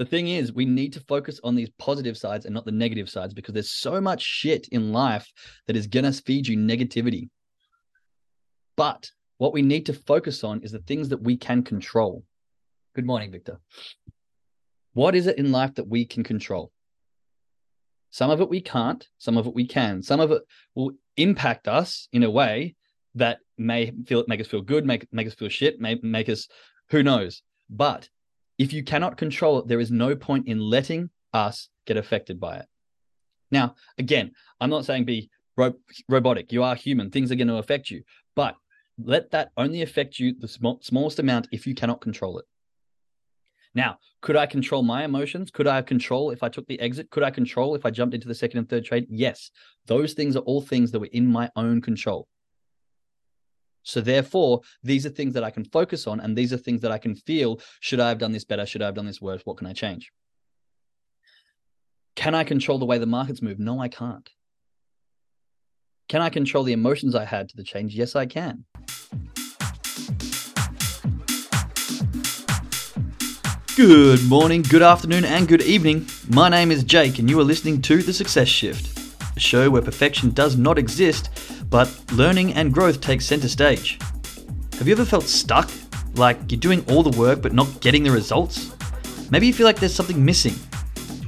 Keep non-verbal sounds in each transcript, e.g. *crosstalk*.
the thing is, we need to focus on these positive sides and not the negative sides because there's so much shit in life that is going to feed you negativity. But what we need to focus on is the things that we can control. Good morning, Victor. What is it in life that we can control? Some of it we can't, some of it we can. Some of it will impact us in a way that may feel make us feel good, make make us feel shit, may make us who knows. But if you cannot control it, there is no point in letting us get affected by it. Now, again, I'm not saying be ro- robotic. You are human. Things are going to affect you, but let that only affect you the sm- smallest amount if you cannot control it. Now, could I control my emotions? Could I control if I took the exit? Could I control if I jumped into the second and third trade? Yes. Those things are all things that were in my own control. So therefore, these are things that I can focus on, and these are things that I can feel. Should I have done this better? Should I have done this worse? What can I change? Can I control the way the markets move? No, I can't. Can I control the emotions I had to the change? Yes, I can. Good morning, good afternoon, and good evening. My name is Jake, and you are listening to The Success Shift, a show where perfection does not exist, but learning and growth take center stage. Have you ever felt stuck? Like you're doing all the work but not getting the results? Maybe you feel like there's something missing.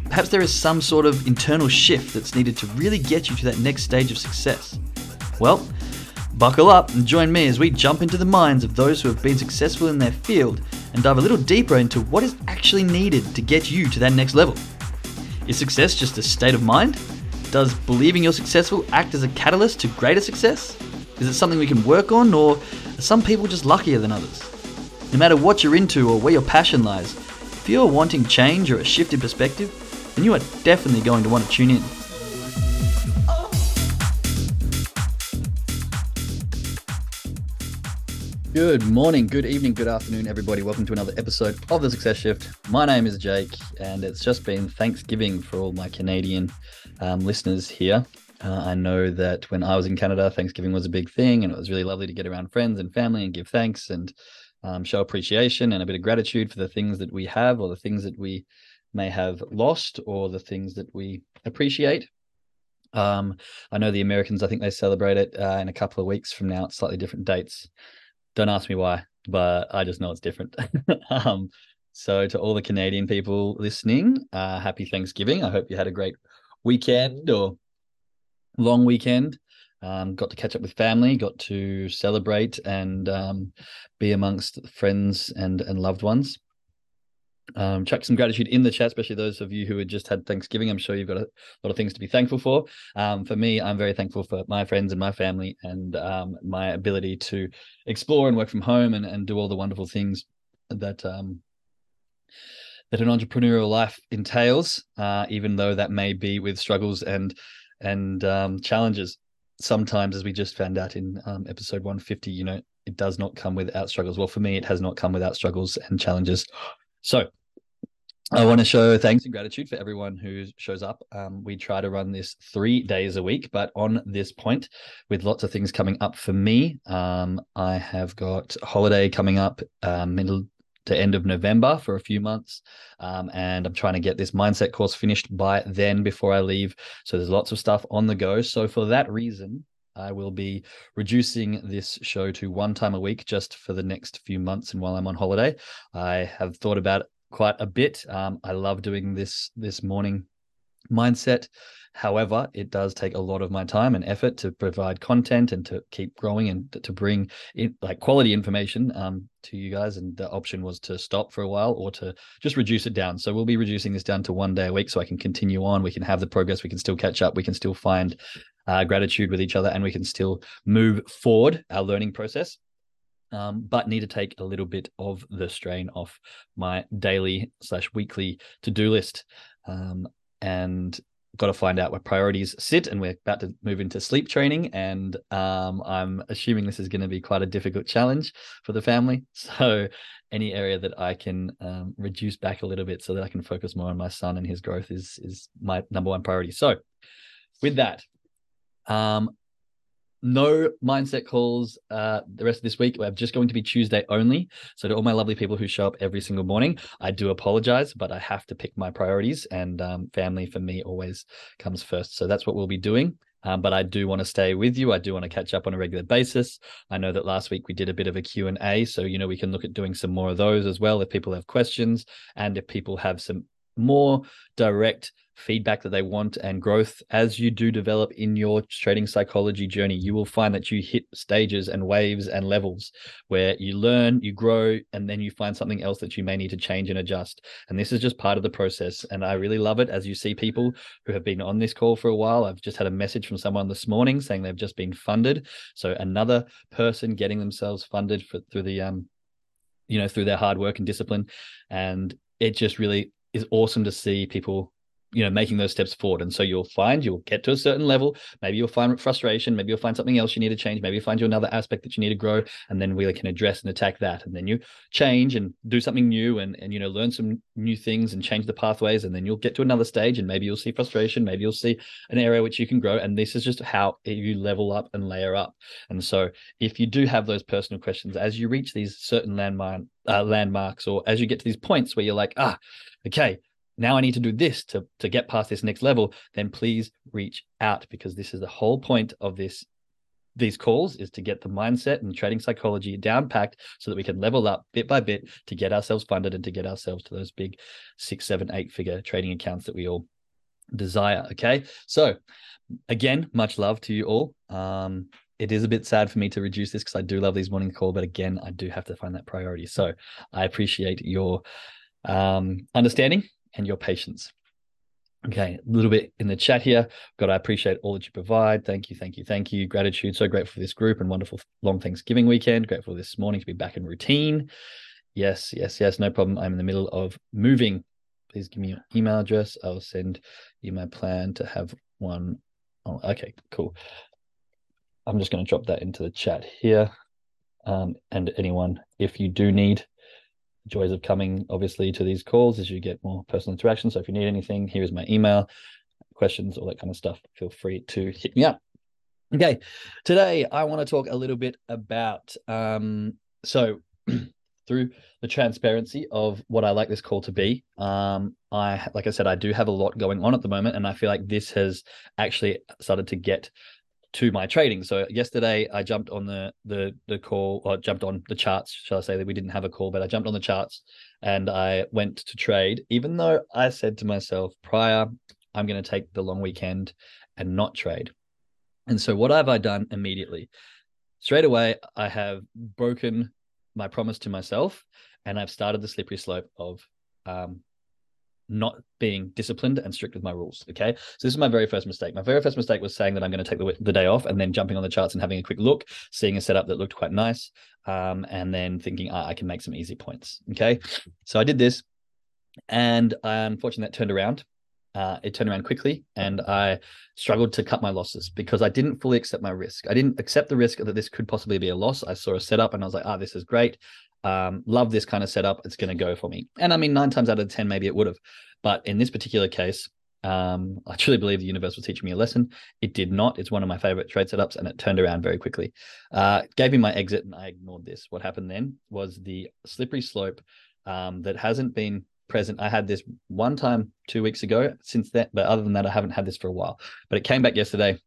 Perhaps there is some sort of internal shift that's needed to really get you to that next stage of success. Well, buckle up and join me as we jump into the minds of those who have been successful in their field and dive a little deeper into what is actually needed to get you to that next level. Is success just a state of mind? Does believing you're successful act as a catalyst to greater success? Is it something we can work on, or are some people just luckier than others? No matter what you're into or where your passion lies, if you're wanting change or a shift in perspective, then you are definitely going to want to tune in. Good morning, good evening, good afternoon, everybody. Welcome to another episode of The Success Shift. My name is Jake, and it's just been Thanksgiving for all my Canadian um, listeners here. Uh, I know that when I was in Canada, Thanksgiving was a big thing, and it was really lovely to get around friends and family and give thanks and um, show appreciation and a bit of gratitude for the things that we have or the things that we may have lost or the things that we appreciate. Um, I know the Americans, I think they celebrate it uh, in a couple of weeks from now, at slightly different dates. Don't ask me why, but I just know it's different. *laughs* um, so to all the Canadian people listening, uh, happy Thanksgiving. I hope you had a great weekend or long weekend. Um, got to catch up with family, got to celebrate and um, be amongst friends and and loved ones um, chuck some gratitude in the chat, especially those of you who had just had Thanksgiving. I'm sure you've got a lot of things to be thankful for. Um, for me, I'm very thankful for my friends and my family and um, my ability to explore and work from home and, and do all the wonderful things that um, that an entrepreneurial life entails, uh, even though that may be with struggles and and um, challenges. Sometimes, as we just found out in um, episode 150, you know, it does not come without struggles. Well, for me, it has not come without struggles and challenges. So I want to show thanks and gratitude for everyone who shows up. Um, we try to run this three days a week, but on this point, with lots of things coming up for me, um, I have got holiday coming up um, middle to end of November for a few months. Um, and I'm trying to get this mindset course finished by then before I leave. So there's lots of stuff on the go. So for that reason, I will be reducing this show to one time a week just for the next few months and while I'm on holiday. I have thought about it quite a bit. Um, I love doing this this morning mindset. However, it does take a lot of my time and effort to provide content and to keep growing and to bring in like quality information um, to you guys. And the option was to stop for a while or to just reduce it down. So we'll be reducing this down to one day a week so I can continue on. We can have the progress. We can still catch up. We can still find uh, gratitude with each other and we can still move forward our learning process. Um, but need to take a little bit of the strain off my daily slash weekly to do list. Um, and got to find out where priorities sit and we're about to move into sleep training and um, i'm assuming this is going to be quite a difficult challenge for the family. *laughs* So any area that i can um, reduce back a little bit so that i can focus more on my son and his growth is is my number one priority. So with that um, no mindset calls uh, the rest of this week. We're just going to be Tuesday only. So to all my lovely people who show up every single morning, I do apologize, but I have to pick my priorities, and um, family for me always comes first. So that's what we'll be doing. Um, but I do want to stay with you. I do want to catch up on a regular basis. I know that last week we did a bit of a Q&A, so you know we can look at doing some more of those as well if people have questions and if people have some more direct feedback that they want and growth as you do develop in your trading psychology journey you will find that you hit stages and waves and levels where you learn you grow and then you find something else that you may need to change and adjust. And this is just part of the process. And i really love it. As you see people who have been on this call for a while i've just had a message from someone this morning saying they've just been funded. So another person getting themselves funded for through the um you know through their hard work and discipline. And it just really is awesome to see people you know making those steps forward. And so you'll find you'll get to a certain level. Maybe you'll find frustration. Maybe you'll find something else you need to change. Maybe you find you another aspect that you need to grow. And then we can address and attack that. And then you change and do something new and and you know learn some new things and change the pathways. And then you'll get to another stage and maybe you'll see frustration. Maybe you'll see an area which you can grow. And this is just how you level up and layer up. And so if you do have those personal questions as you reach these certain landmark uh, landmarks or as you get to these points where you're like ah okay now I need to do this to to get past this next level, then please reach out because this is the whole point of this these calls is to get the mindset and trading psychology down packed so that we can level up bit by bit to get ourselves funded and to get ourselves to those big six, seven, eight figure trading accounts that we all desire. Okay. So again, much love to you all. Um, it is a bit sad for me to reduce this because I do love these morning call, but again, I do have to find that priority. So I appreciate your um, understanding and your patience. Okay, a little bit in the chat here. God, I appreciate all that you provide. Thank you, thank you, thank you. Gratitude. So grateful for this group and wonderful long Thanksgiving weekend. Grateful this morning to be back in routine. Yes, yes, yes. No problem. I'm in the middle of moving. Please give me your email address. I'll send you my plan to have one. Oh, okay, cool. I'm just going to drop that into the chat here. Um, and anyone, if you do need joys of coming obviously to these calls is you get more personal interaction. So if you need anything, here is my email, questions, all that kind of stuff. Feel free to hit me up. Okay, today I want to talk a little bit about um, so *clears throat* through the transparency of what I like this call to be. Um, I like I said, I do have a lot going on at the moment, and I feel like this has actually started to get to my trading. So yesterday I jumped on the the the call or jumped on the charts, shall I say that we didn't have a call, but I jumped on the charts and I went to trade, even though I said to myself prior, I'm going to take the long weekend and not trade. And so what have I done immediately? Straight away, I have broken my promise to myself and I've started the slippery slope of um, not being disciplined and strict with my rules. Okay. So this is my very first mistake. My very first mistake was saying that I'm going to take the, the day off and then jumping on the charts and having a quick look, seeing a setup that looked quite nice, um, and then thinking ah, I can make some easy points. Okay. So I did this, and unfortunately that turned around. Uh, it turned around quickly, and I struggled to cut my losses because I didn't fully accept my risk. I didn't accept the risk that this could possibly be a loss. I saw a setup and I was like, ah, this is great um, love this kind of setup. It's going to go for me. And I mean, nine times out of 10, maybe it would have. But in this particular case, um, *laughs* I truly believe the universe was teaching me a lesson. It did not. It's one of my favorite trade setups, and it turned around very quickly. Uh, gave me my exit, and I ignored this. What happened then was the slippery slope um, that hasn't been present. I had this one time two weeks ago. Since that, but other than that, I haven't had this for a while. But it came back yesterday.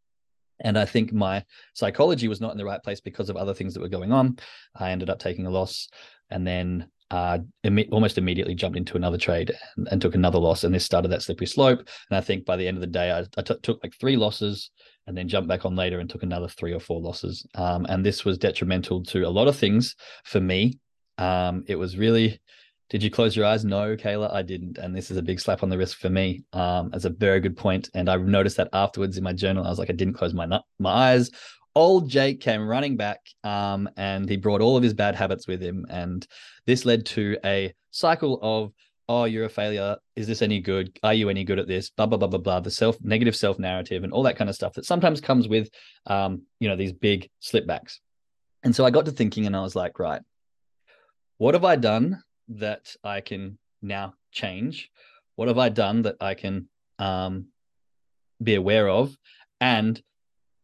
And I think my psychology was not in the right place because of other things that were going on. I ended up taking a loss and then uh, Im- almost immediately jumped into another trade and, and, took another loss. And this started that slippery slope. And I think by the end of the day, I, I t- took like three losses and then jumped back on later and took another three or four losses. Um, and this was detrimental to a lot of things for me. Um, it was really did you close your eyes? No, Kayla, I didn't. And this is a big slap on the wrist for me. Um, as a very good point. And I noticed that afterwards in my journal, I was like, I didn't close my my eyes. Old Jake came running back, um, and he brought all of his bad habits with him. And this led to a cycle of, oh, you're a failure. Is this any good? Are you any good at this? Blah blah blah blah blah. The self negative self narrative and all that kind of stuff that sometimes comes with, um, you know, these big slipbacks. And so I got to thinking, and I was like, right, what have I done that I can now change? What have I done that I can um, be aware of? And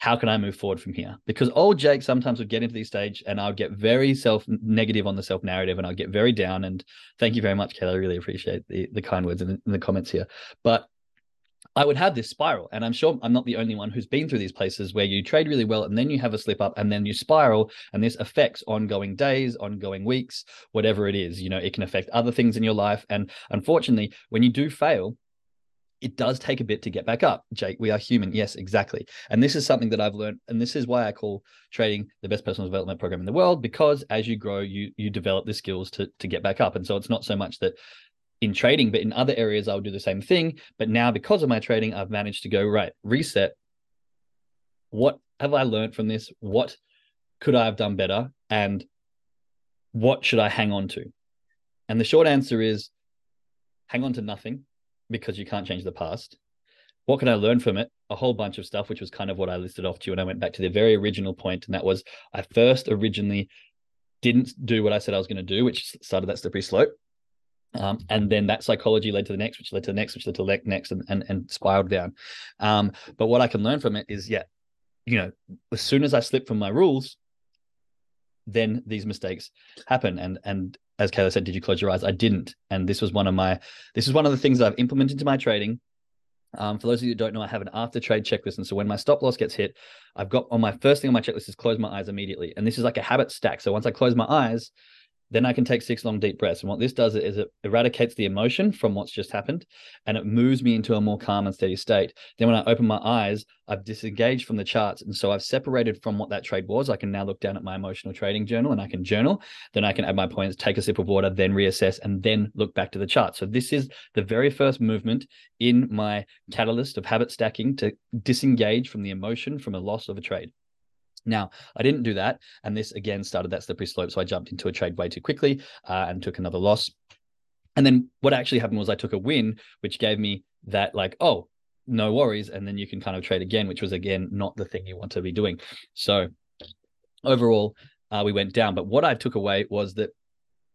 how can I move forward from here? Because old Jake sometimes would get into these stage and I'll get very self negative on the self narrative and I'll get very down. And thank you very much, Kelly. I really appreciate the, the kind words in the, in the comments here. But I would have this spiral. And I'm sure I'm not the only one who's been through these places where you trade really well and then you have a slip up and then you spiral. And this affects ongoing days, ongoing weeks, whatever it is. You know, it can affect other things in your life. And unfortunately, when you do fail, it does take a bit to get back up. Jake, we are human. Yes, exactly. And this is something that I've learned. And this is why I call trading the best personal development program in the world, because as you grow, you you develop the skills to to get back up. And so it's not so much that in trading, but in other areas I'll do the same thing. But now because of my trading, I've managed to go, right, reset. What have I learned from this? What could I have done better? And what should I hang on to? And the short answer is hang on to nothing because you can't change the past. What can I learn from it? A whole bunch of stuff, which was kind of what I listed off to you. And I went back to the very original point, and that was I first originally didn't do what I said I was going to do, which started that slippery slope. Um, and then that psychology led to the next, which led to the next, which led to the next, and and, and spiraled down. Um, but what I can learn from it is, yeah, you know, as soon as I slip from my rules, then these mistakes happen. And and as Kayla said, did you close your eyes? I didn't. And this was one of my this is one of the things that I've implemented into my trading. Um, for those of you who don't know, I have an after trade checklist. And so when my stop loss gets hit, I've got on my first thing on my checklist is close my eyes immediately. And this is like a habit stack. So once I close my eyes, then I can take six long deep breaths. And what this does is it eradicates the emotion from what's just happened and it moves me into a more calm and steady state. Then when I open my eyes, I've disengaged from the charts. And so I've separated from what that trade was. I can now look down at my emotional trading journal and I can journal. Then I can add my points, take a sip of water, then reassess, and then look back to the chart. So this is the very first movement in my catalyst of habit stacking to disengage from the emotion from a loss of a trade. Now, I didn't do that. And this again started that slippery slope. So I jumped into a trade way too quickly uh, and took another loss. And then what actually happened was I took a win, which gave me that, like, oh, no worries. And then you can kind of trade again, which was again not the thing you want to be doing. So overall, uh, we went down. But what I took away was that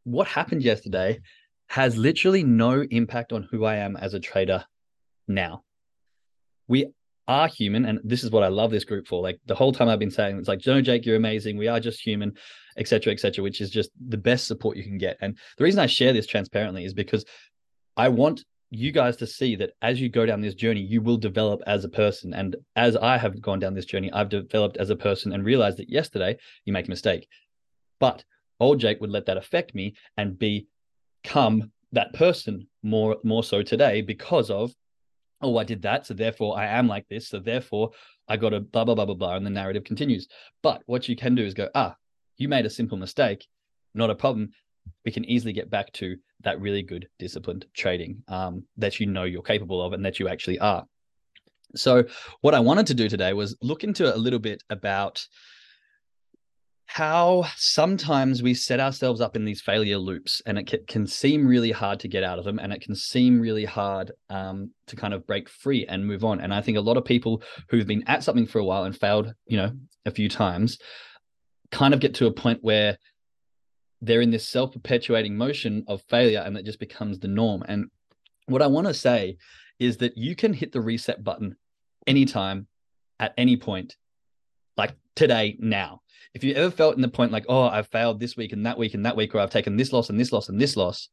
what happened yesterday has literally no impact on who I am as a trader now. We are human and this is what i love this group for like the whole time i've been saying it's like no jake you're amazing we are just human etc etc which is just the best support you can get and the reason i share this transparently is because i want you guys to see that as you go down this journey you will develop as a person and as i have gone down this journey i've developed as a person and realized that yesterday you make a mistake but old jake would let that affect me and become that person more more so today because of oh, I did that. So therefore I am like this. So therefore I got a blah, blah, blah, blah, blah. And the narrative continues. But what you can do is go, ah, you made a simple mistake. Not a problem. We can easily get back to that really good disciplined trading um, that you know you're capable of and that you actually are. So, what I wanted to do today was look into a little bit about how sometimes we set ourselves up in these failure loops and it can seem really hard to get out of them and it can seem really hard um, to kind of break free and move on. And i think a lot of people who've been at something for a while and failed you know a few times kind of get to a point where they're in this self-perpetuating motion of failure and it just becomes the norm. And what i want to say is that you can hit the reset button anytime at any point like today now if you ever felt in the point like, oh, I've failed this week and that week and that week, or I've taken this loss and this loss and this loss,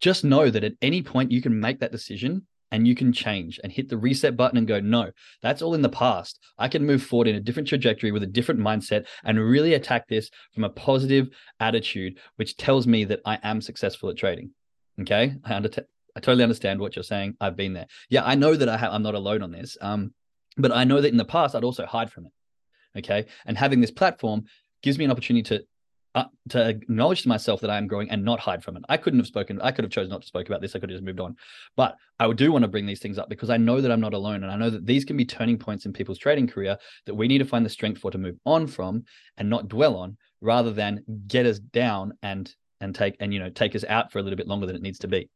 just know that at any point you can make that decision and you can change and hit the reset button and go, no, that's all in the past. I can move forward in a different trajectory with a different mindset and really attack this from a positive attitude, which tells me that I am successful at trading. Okay. I, under- I totally understand what you're saying. I've been there. Yeah, I know that I have, I'm not alone on this. Um, but I know that in the past I'd also hide from it. Okay. And having this platform gives me an opportunity to uh, to acknowledge to myself that I am growing and not hide from it. I couldn't have spoken. I could have chosen not to speak about this. I could have just moved on. But I do want to bring these things up because I know that I'm not alone, and I know that these can be turning points in people's trading career that we need to find the strength for to move on from and not dwell on, rather than get us down and and take and you know take us out for a little bit longer than it needs to be.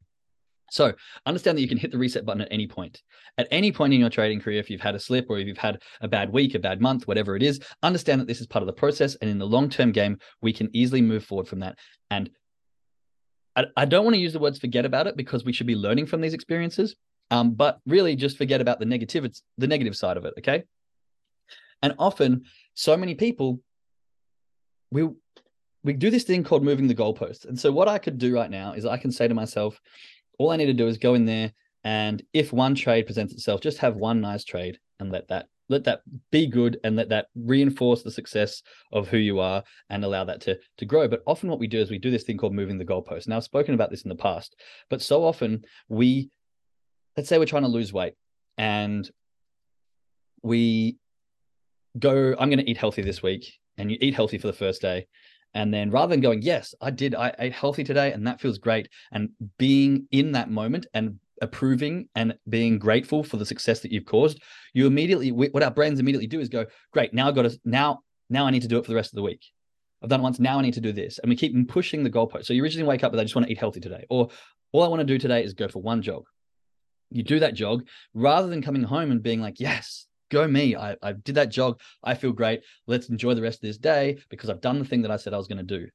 So understand that you can hit the reset button at any point. At any point in your trading career, if you've had a slip or if you've had a bad week, a bad month, whatever it is, understand that this is part of the process. And in the long term game, we can easily move forward from that. And I, I, don't want to use the words forget about it because we should be learning from these experiences. Um, but really just forget about the negative, the negative side of it. Okay. And often, so many people, we we do this thing called moving the goalposts. And so what I could do right now is I can say to myself, all I need to do is go in there and if one trade presents itself, just have one nice trade and let that let that be good and let that reinforce the success of who you are and allow that to to grow. But often what we do is we do this thing called moving the goalpost. Now i've spoken about this in the past but so often we let's say we're trying to lose weight and we go i'm going to eat healthy this week and you eat healthy for the first day and then rather than going yes i did i ate healthy today and that feels great and being in that moment and approving and being grateful for the success that you've caused you immediately what our brains immediately do is go great now I've got to now now i need to do it for the rest of the week. I've done it once now i need to do this. And we keep pushing the goalpost. So you originally wake up with i just want to eat healthy today or all i want to do today is go for one jog. You do that jog rather than coming home and being like yes go me I, I did that jog i feel great let's enjoy the rest of this day because i've done the thing that i said i was going to do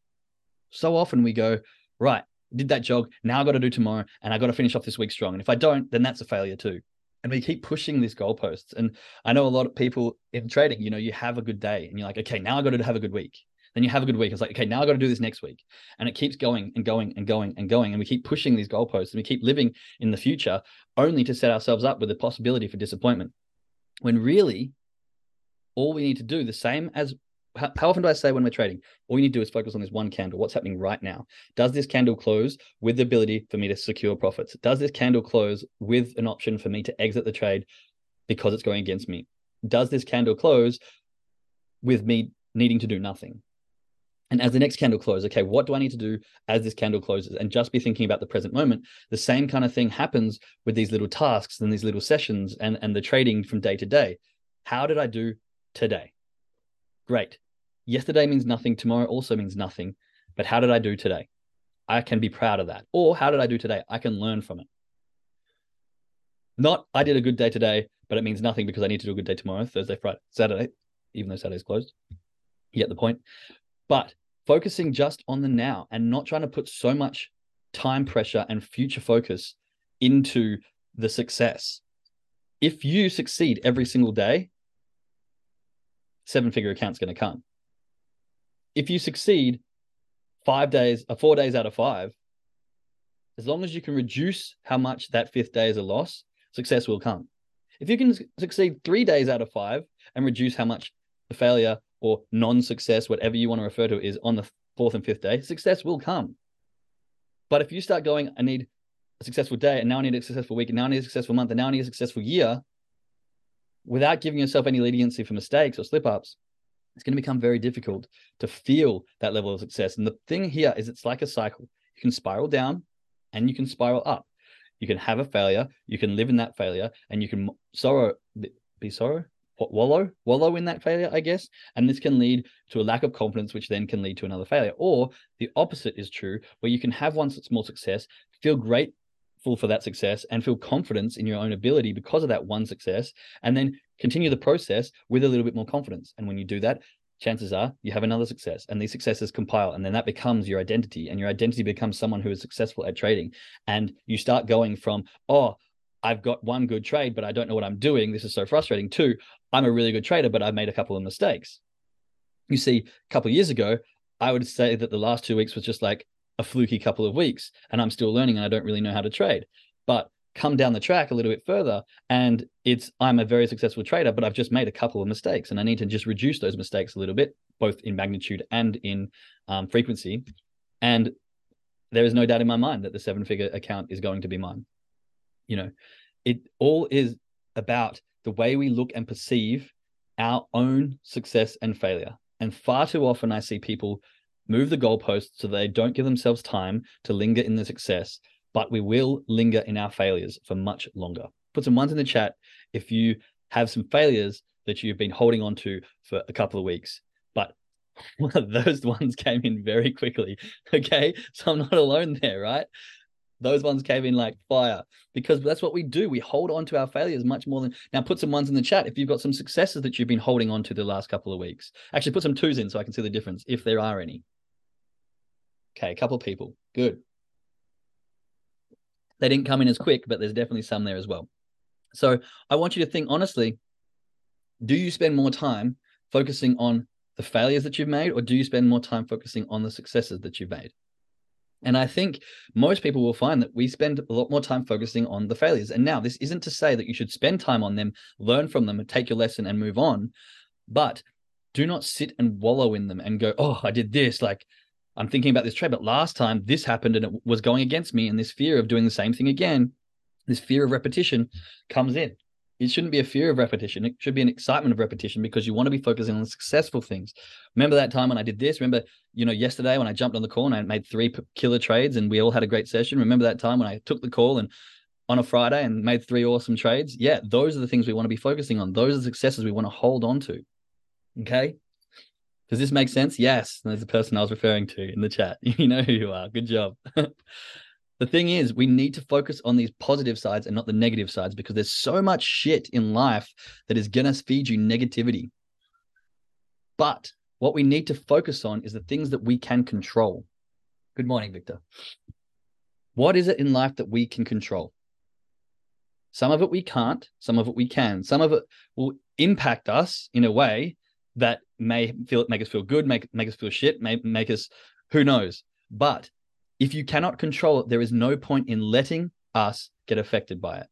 so often we go right did that jog. Now I got to do tomorrow, and I got to finish off this week strong. And if I don't, then that's a failure too. And we keep pushing these goalposts. And I know a lot of people in trading, you know, you have a good day, and you're like, okay, now I got to have a good week. Then you have a good week. It's like, okay, now I got to do this next week. And it keeps going and going and going and going. And we keep pushing these goalposts and we keep living in the future only to set ourselves up with the possibility for disappointment. When really, all we need to do, the same as how, often do I say when we're trading, all you need to do is focus on this one candle. What's happening right now? Does this candle close with the ability for me to secure profits? Does this candle close with an option for me to exit the trade because it's going against me? Does this candle close with me needing to do nothing? And as the next candle closes, okay, what do I need to do as this candle closes? And just be thinking about the present moment. The same kind of thing happens with these little tasks and these little sessions and, and the trading from day to day. How did I do today? Great. Yesterday means nothing. Tomorrow also means nothing. But how did I do today? I can be proud of that. Or how did I do today? I can learn from it. Not I did a good day today, but it means nothing because I need to do a good day tomorrow, Thursday, Friday, Saturday, even though Saturday's closed. You get the point. But focusing just on the now and not trying to put so much time pressure and future focus into the success. If you succeed every single day, seven figure account's going to come. If you succeed five days, or uh, four days out of five, as long as you can reduce how much that fifth day is a loss, success will come. If you can succeed three days out of five and reduce how much the failure or non-success, whatever you want to refer to, is on the fourth and fifth day, success will come. But if you start going, I need a successful day, and now I need a successful week, and now I need a successful month, and now I need a successful year, without giving yourself any leniency for mistakes or slip ups, it's going to become very difficult to feel that level of success. And the thing here is it's like a cycle. You can spiral down and you can spiral up. You can have a failure, you can live in that failure, and you can sorrow, be sorrow, wallow, wallow in that failure, I guess. And this can lead to a lack of confidence, which then can lead to another failure. Or the opposite is true, where you can have one small success, feel great for that success and feel confidence in your own ability because of that one success and then continue the process with a little bit more confidence and when you do that chances are you have another success and these successes compile and then that becomes your identity and your identity becomes someone who is successful at trading and you start going from oh I've got one good trade but I don't know what I'm doing this is so frustrating to I'm a really good trader but I've made a couple of mistakes you see a couple of years ago I would say that the last two weeks was just like a fluky couple of weeks and I'm still learning and I don't really know how to trade. But come down the track a little bit further and it's I'm a very successful trader, but I've just made a couple of mistakes and I need to just reduce those mistakes a little bit, both in magnitude and in um, frequency. And there is no doubt in my mind that the seven figure account is going to be mine. You know, it all is about the way we look and perceive our own success and failure. And far too often, I see people move the goalposts so they don't give themselves time to linger in the success, but we will linger in our failures for much longer. Put some ones in the chat if you have some failures that you've been holding on to for a couple of weeks. But *laughs* those ones came in very quickly. Okay. So I'm not alone there, right? Those ones came in like fire because that's what we do. We hold on to our failures much more than now. Put some ones in the chat if you've got some successes that you've been holding on to the last couple of weeks. Actually, put some twos in so I can see the difference if there are any. Okay, a couple of people. Good. They didn't come in as quick, but there's definitely some there as well. So I want you to think honestly do you spend more time focusing on the failures that you've made, or do you spend more time focusing on the successes that you've made? And I think most people will find that we spend a lot more time focusing on the failures. And now, this isn't to say that you should spend time on them, learn from them, take your lesson and move on. But do not sit and wallow in them and go, oh, I did this. Like, I'm thinking about this trade, but last time this happened and it was going against me. And this fear of doing the same thing again, this fear of repetition comes in. It shouldn't be a fear of repetition. It should be an excitement of repetition because you want to be focusing on successful things. Remember that time when I did this? Remember, you know, yesterday when I jumped on the call and I made three killer trades and we all had a great session. Remember that time when I took the call and on a Friday and made three awesome trades? Yeah, those are the things we want to be focusing on. Those are the successes we want to hold on to. Okay. Does this make sense? Yes. There's the person I was referring to in the chat. *laughs* You know who you are. Good job. *laughs* the thing is, we need to focus on these positive sides and not the negative sides because there's so much shit in life that is going to feed you negativity. But what we need to focus on is the things that we can control. Good morning, Victor. What is it in life that we can control? Some of it we can't, some of it we can. Some of it will impact us in a way that may feel make us feel good, make make us feel shit, may make us who knows. But if you cannot control it, there is no point in letting us get affected by it.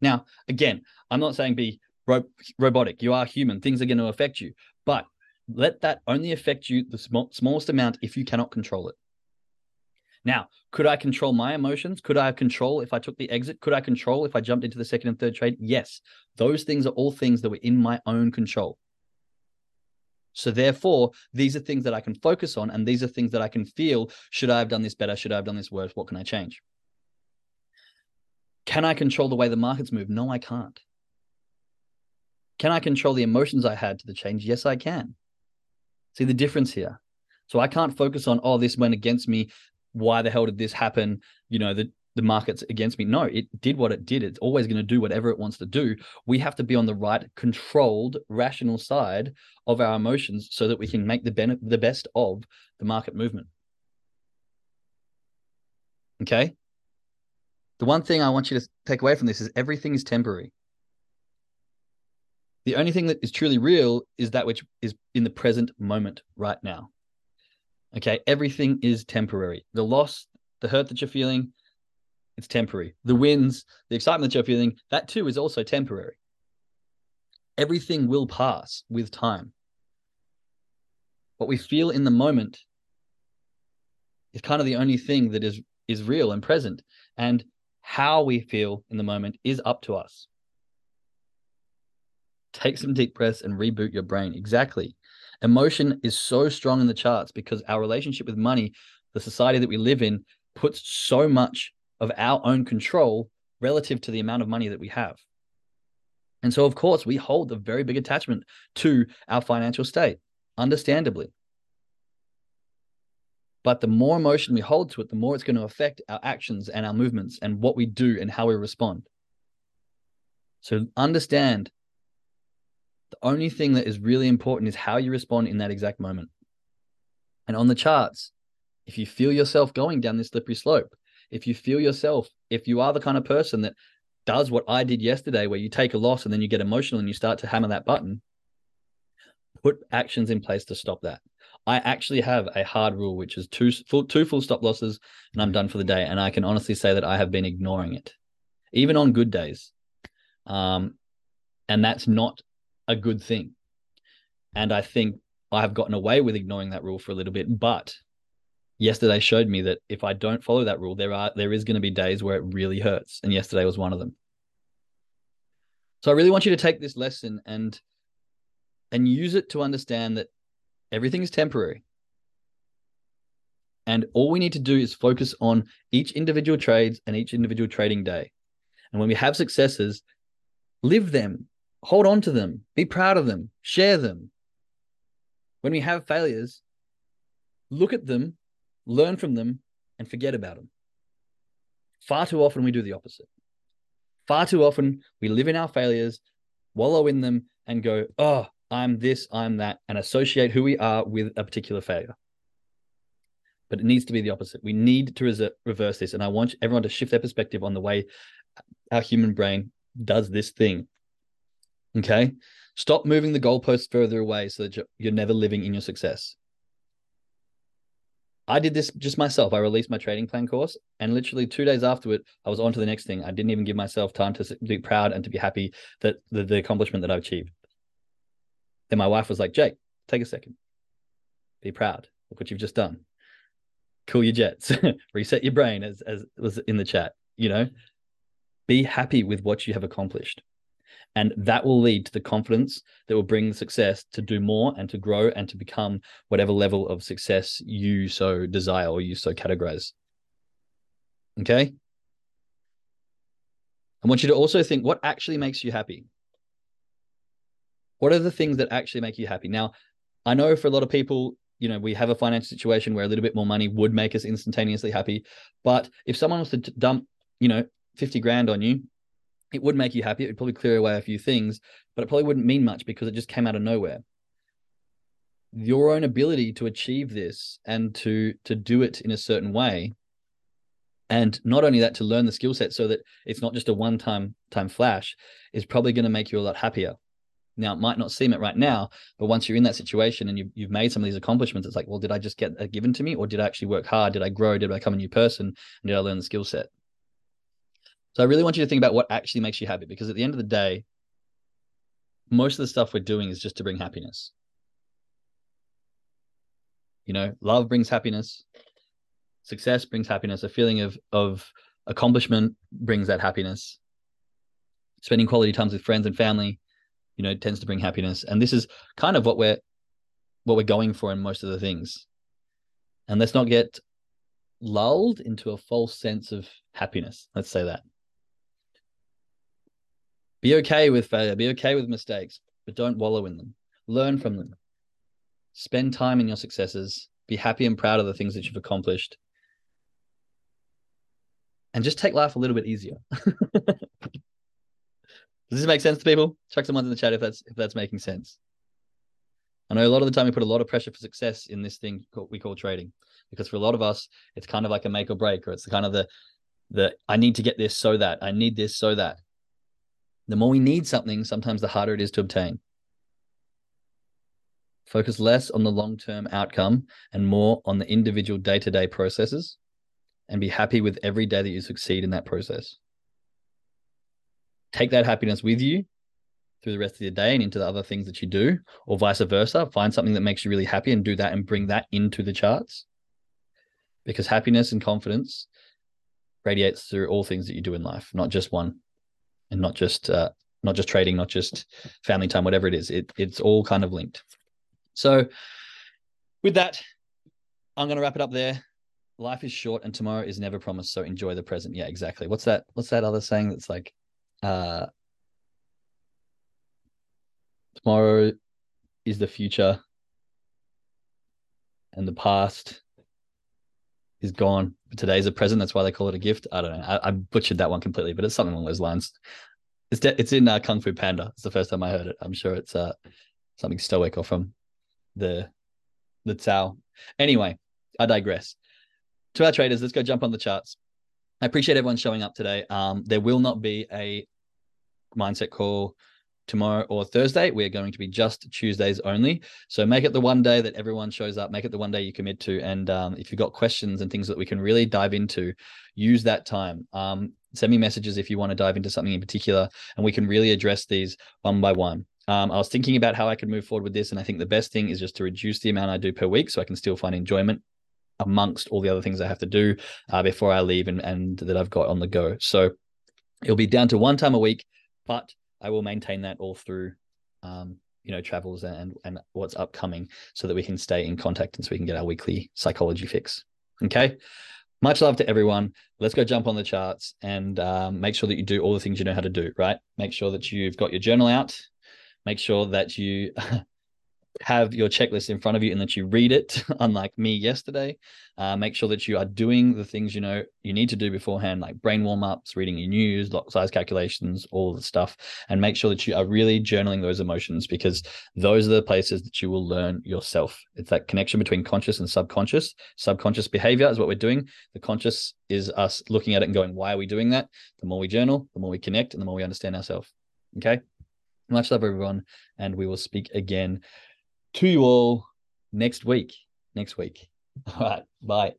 Now, again, I'm not saying be ro- robotic. You are human. Things are going to affect you, but let that only affect you the sm- smallest amount if you cannot control it. Now, could I control my emotions? Could I control if I took the exit? Could I control if I jumped into the second and third trade? Yes. Those things are all things that were in my own control. So therefore, these are things that I can focus on, and these are things that I can feel. Should I have done this better? Should I have done this worse? What can I change? Can I control the way the markets move? No, I can't. Can I control the emotions I had to the change? Yes, I can. See the difference here. So I can't focus on, oh, this went against me. Why the hell did this happen? You know, the the market's against me. No, it did what it did. It's always going to do whatever it wants to do. We have to be on the right, controlled, rational side of our emotions so that we can make the benefit, the best of the market movement. Okay. The one thing I want you to take away from this is everything is temporary. The only thing that is truly real is that which is in the present moment right now. Okay. Everything is temporary. The loss, the hurt that you're feeling, it's temporary. The wins, the excitement that you're feeling, that too is also temporary. Everything will pass with time. What we feel in the moment is kind of the only thing that is is real and present. And how we feel in the moment is up to us. Take some deep breaths and reboot your brain. Exactly. Emotion is so strong in the charts because our relationship with money, the society that we live in, puts so much of our own control relative to the amount of money that we have. And so, of course, we hold a very big attachment to our financial state, understandably. But the more emotion we hold to it, the more it's going to affect our actions and our movements and what we do and how we respond. So, understand the only thing that is really important is how you respond in that exact moment. And on the charts, if you feel yourself going down this slippery slope, if you feel yourself, if you are the kind of person that does what I did yesterday, where you take a loss and then you get emotional and you start to hammer that button, put actions in place to stop that. I actually have a hard rule, which is two full, two full stop losses, and I'm done for the day. And I can honestly say that I have been ignoring it, even on good days. Um, and that's not a good thing. And I think I have gotten away with ignoring that rule for a little bit, but yesterday showed me that if I don't follow that rule, there are there is going to be days where it really hurts, and yesterday was one of them. So I really want you to take this lesson and and use it to understand that everything is temporary. And all we need to do is focus on each individual trades and each individual trading day. And when we have successes, live them, hold on to them, be proud of them, share them. When we have failures, look at them learn from them, and forget about them. Far too often we do the opposite. Far too often we live in our failures, wallow in them, and go, oh, I'm this, I'm that, and associate who we are with a particular failure. But it needs to be the opposite. We need to reverse this. And I want everyone to shift their perspective on the way our human brain does this thing. Okay. Stop moving the goalposts further away so that you're never living in your success. I did this just myself. I released my trading plan course, and literally two days afterward, I was on to the next thing. I didn't even give myself time to be proud and to be happy that the, the accomplishment that I've achieved. Then my wife was like, Jake, take a second. Be proud. Look what you've just done. Cool your jets. *laughs* Reset your brain, as as was in the chat. You know, be happy with what you have accomplished. And that will lead to the confidence that will bring the success to do more and to grow and to become whatever level of success you so desire or you so categorize. Okay. I want you to also think what actually makes you happy. What are the things that actually make you happy? Now, I know for a lot of people, you know, we have a financial situation where a little bit more money would make us instantaneously happy. But if someone was to dump, you know, 50 grand on you, it would make you happy. It would probably clear away a few things, but it probably wouldn't mean much because it just came out of nowhere. Your own ability to achieve this and to to do it in a certain way, and not only that, to learn the skill set so that it's not just a one time time flash, is probably going to make you a lot happier. Now, it might not seem it right now, but once you're in that situation and you've, you've made some of these accomplishments, it's like, well, did I just get given to me, or did I actually work hard? Did I grow? Did I become a new person? And did I learn the skill set? So I really want you to think about what actually makes you happy because at the end of the day, most of the stuff we're doing is just to bring happiness. You know, love brings happiness, success brings happiness, a feeling of of accomplishment brings that happiness. Spending quality times with friends and family, you know, tends to bring happiness. And this is kind of what we're what we're going for in most of the things. And let's not get lulled into a false sense of happiness. Let's say that. Be okay with failure, be okay with mistakes, but don't wallow in them. Learn from them. Spend time in your successes. Be happy and proud of the things that you've accomplished. And just take life a little bit easier. *laughs* Does this make sense to people? Chuck some ones in the chat if that's if that's making sense. I know a lot of the time we put a lot of pressure for success in this thing we call trading, because for a lot of us, it's kind of like a make or break, or it's kind of the the I need to get this so that I need this so that the more we need something, sometimes the harder it is to obtain. Focus less on the long term outcome and more on the individual day to day processes, and be happy with every day that you succeed in that process. Take that happiness with you through the rest of your day and into the other things that you do, or vice versa. Find something that makes you really happy and do that and bring that into the charts. Because happiness and confidence radiates through all things that you do in life, not just one and not just uh, not just trading, not just family time, whatever it is. It it's all kind of linked. So with that, I'm going to wrap it up there. Life is short and tomorrow is never promised, so enjoy the present. Yeah, exactly. What's that? What's that other saying that's like uh tomorrow is the future and the past is gone. Today's a present. That's why they call it a gift. I don't know. I, I butchered that one completely, but it's something along those lines. It's de- it's in uh, Kung Fu Panda. It's the first time I heard it. I'm sure it's uh, something stoic or from the the Tao. Anyway, I digress. To our traders, let's go jump on the charts. I appreciate everyone showing up today. Um, there will not be a mindset call tomorrow or Thursday. We're going to be just Tuesdays only. So make it the one day that everyone shows up. Make it the one day you commit to. And um, if you've got questions and things that we can really dive into, use that time. Um, send me messages if you want to dive into something in particular, and we can really address these one by one. Um, I was thinking about how I could move forward with this, and I think the best thing is just to reduce the amount I do per week so I can still find enjoyment amongst all the other things I have to do uh, before I leave and, and that I've got on the go. So it'll be down to one time a week, but I will maintain that all through, um, you know, travels and and what's upcoming, so that we can stay in contact and so we can get our weekly psychology fix. Okay. Much love to everyone. Let's go jump on the charts and um, make sure that you do all the things you know how to do. Right. Make sure that you've got your journal out. Make sure that you *laughs* have your checklist in front of you and that you read it, *laughs* unlike me yesterday. Uh, make sure that you are doing the things you know you need to do beforehand, like brain warm ups, reading your news, lot size calculations, all the stuff, and make sure that you are really journaling those emotions because those are the places that you will learn yourself. It's that connection between conscious and subconscious. Subconscious behavior is what we're doing. The conscious is us looking at it and going, why are we doing that? The more we journal, the more we connect, and the more we understand ourselves. Okay. Much love, everyone. And we will speak again to you all next week. Next week. *laughs* All right. Bye.